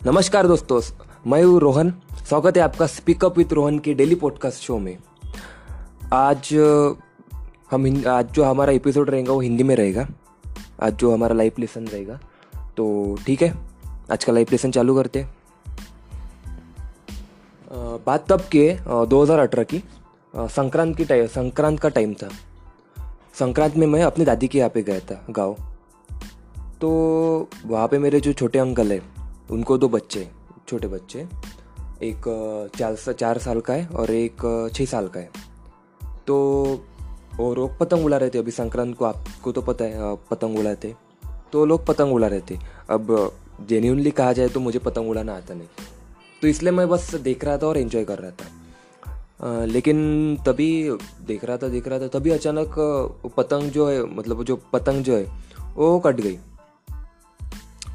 नमस्कार दोस्तों, मैं हूँ रोहन। स्वागत है आपका स्पीकअप विथ रोहन के डेली पॉडकास्ट शो में। आज, हम आज जो हमारा एपिसोड रहेगा वो हिंदी में रहेगा। आज जो हमारा लाइव लेसन रहेगा तो ठीक है, आज का लाइव लेसन चालू करते बात तब के 2018 की। संक्रांत की टाइम संक्रांत का टाइम था। संक्रांत में मैं अपनी दादी के यहाँ पे गया था, गाँव। तो वहाँ पे मेरे जो छोटे अंकल है उनको दो बच्चे छोटे बच्चे। एक चार चार साल का है और एक छः साल का है। तो वो लोग पतंग उड़ा रहे थे। अभी संक्रांत को आपको तो पता है पतंग उड़ाते। तो लोग पतंग उड़ा रहे थे। अब जेन्यूनली कहा जाए तो मुझे पतंग उड़ाना आता नहीं। तो इसलिए मैं बस देख रहा था और इन्जॉय कर रहा था। आ, लेकिन तभी देख रहा था देख रहा था तभी अचानक पतंग जो है मतलब जो पतंग जो है वो कट गई।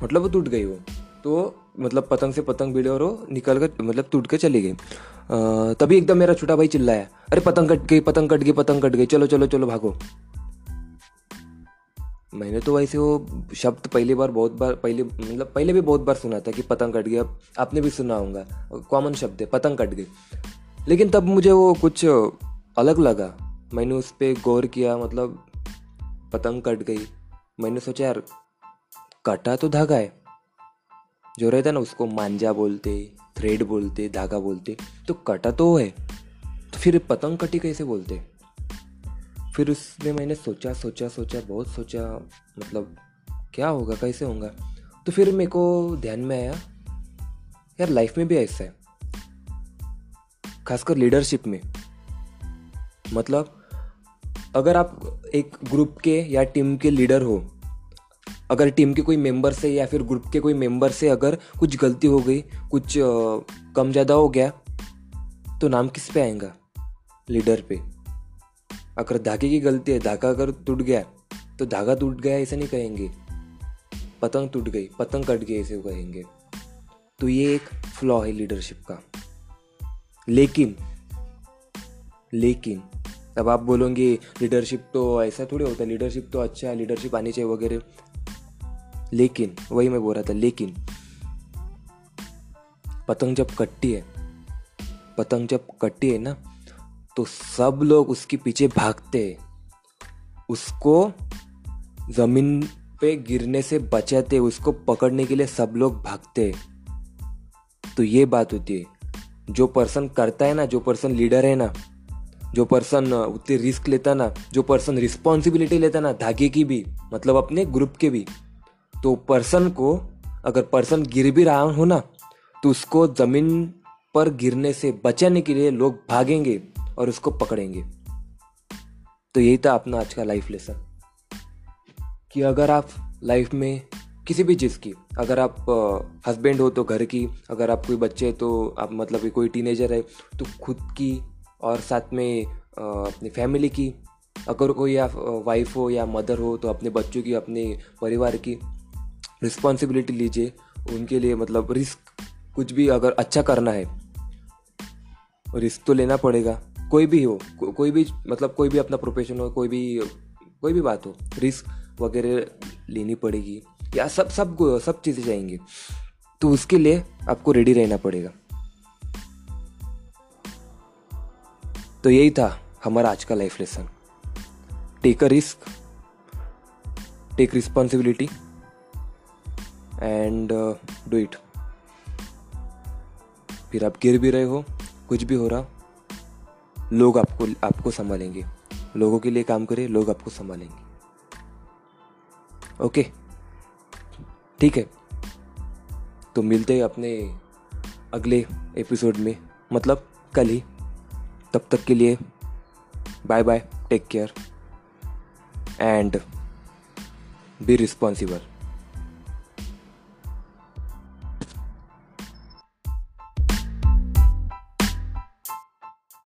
मतलब वो टूट गई वो। तो मतलब पतंग से पतंग भिड़े और वो निकल कर मतलब टूट के चली गई। तभी एकदम मेरा छोटा भाई चिल्लाया, अरे पतंग कट गई, पतंग कट गई, पतंग कट गई, चलो चलो चलो, भागो। मैंने तो वैसे वो शब्द पहली बार बहुत बार, पहले मतलब पहले भी बहुत बार सुना था कि पतंग कट गया आपने भी सुना होगा, कॉमन शब्द है, पतंग कट गई। लेकिन तब मुझे वो कुछ अलग लगा। मैंने उस पर गौर किया मतलब पतंग कट गई। मैंने सोचा, यार, कटा तो धागा है। जो रहता ना, उसको मांझा बोलते थ्रेड बोलते, धागा बोलते तो कटा तो है। तो फिर पतंग कटी कैसे बोलते? फिर उसमें मैंने सोचा सोचा सोचा, बहुत सोचा मतलब क्या होगा, कैसे होगा? तो फिर मेरे को ध्यान में आया, यार लाइफ में भी ऐसा है। खासकर लीडरशिप में। मतलब अगर आप एक ग्रुप के या टीम के लीडर हो अगर टीम के कोई मेंबर से या फिर ग्रुप के कोई मेंबर से अगर कुछ गलती हो गई, कुछ कम ज़्यादा हो गया तो नाम किस पे आएगा? लीडर पे। अगर धागे की गलती है, धागा अगर टूट गया तो धागा टूट गया, ऐसा नहीं कहेंगे। पतंग टूट गई, पतंग कट गई, ऐसे कहेंगे। तो ये एक फ्लॉ है लीडरशिप का। लेकिन लेकिन, अब आप बोलोगे, लीडरशिप तो ऐसा थोड़ी होता है, लीडरशिप तो अच्छा है, लीडरशिप आनी चाहिए वगैरह। लेकिन, वही मैं बोल रहा था, लेकिन, पतंग जब कट्टी है, पतंग जब कट्टी है ना तो सब लोग उसके पीछे भागते हैं। उसको ज़मीन पे गिरने से बचाते, उसको पकड़ने के लिए सब लोग भागते तो ये बात होती है, जो पर्सन करता है ना, जो पर्सन लीडर है ना, जो पर्सन उतनी रिस्क लेता ना, जो पर्सन रिस्पॉन्सिबिलिटी लेता ना, धागे की भी मतलब अपने ग्रुप के भी तो पर्सन को, अगर पर्सन गिर भी रहा हो ना तो उसको ज़मीन पर गिरने से बचाने के लिए लोग भागेंगे और उसको पकड़ेंगे। तो यही था अपना आज का लाइफ लेसन कि अगर आप लाइफ में किसी भी चीज़ की, अगर आप हस्बैंड हो तो घर की, अगर आप कोई बच्चे तो आप मतलब कोई टीनेजर है तो खुद की और साथ में अपनी फैमिली की। अगर कोई आप वाइफ हो या मदर हो तो अपने बच्चों की, अपने परिवार की। रिस्पॉन्सिबिलिटी लीजिए उनके लिए मतलब रिस्क कुछ भी अगर अच्छा करना है रिस्क तो लेना पड़ेगा। कोई भी हो को, कोई भी मतलब कोई भी अपना प्रोफेशन हो कोई भी कोई भी बात हो रिस्क वगैरह लेनी पड़ेगी। या सब सब सब चीज़ें जाएँगी। तो उसके लिए आपको रेडी रहना पड़ेगा। तो यही था हमारा आज का life lesson take a risk take responsibility and do it. फिर आप गिर भी रहे हो, कुछ भी हो रहा, लोग आपको आपको संभालेंगे। लोगों के लिए काम करें लोग आपको संभालेंगे। ओके? ठीक है। तो मिलते हैं अपने अगले एपिसोड में मतलब कल ही। तब तक के लिए bye bye take care and be responsible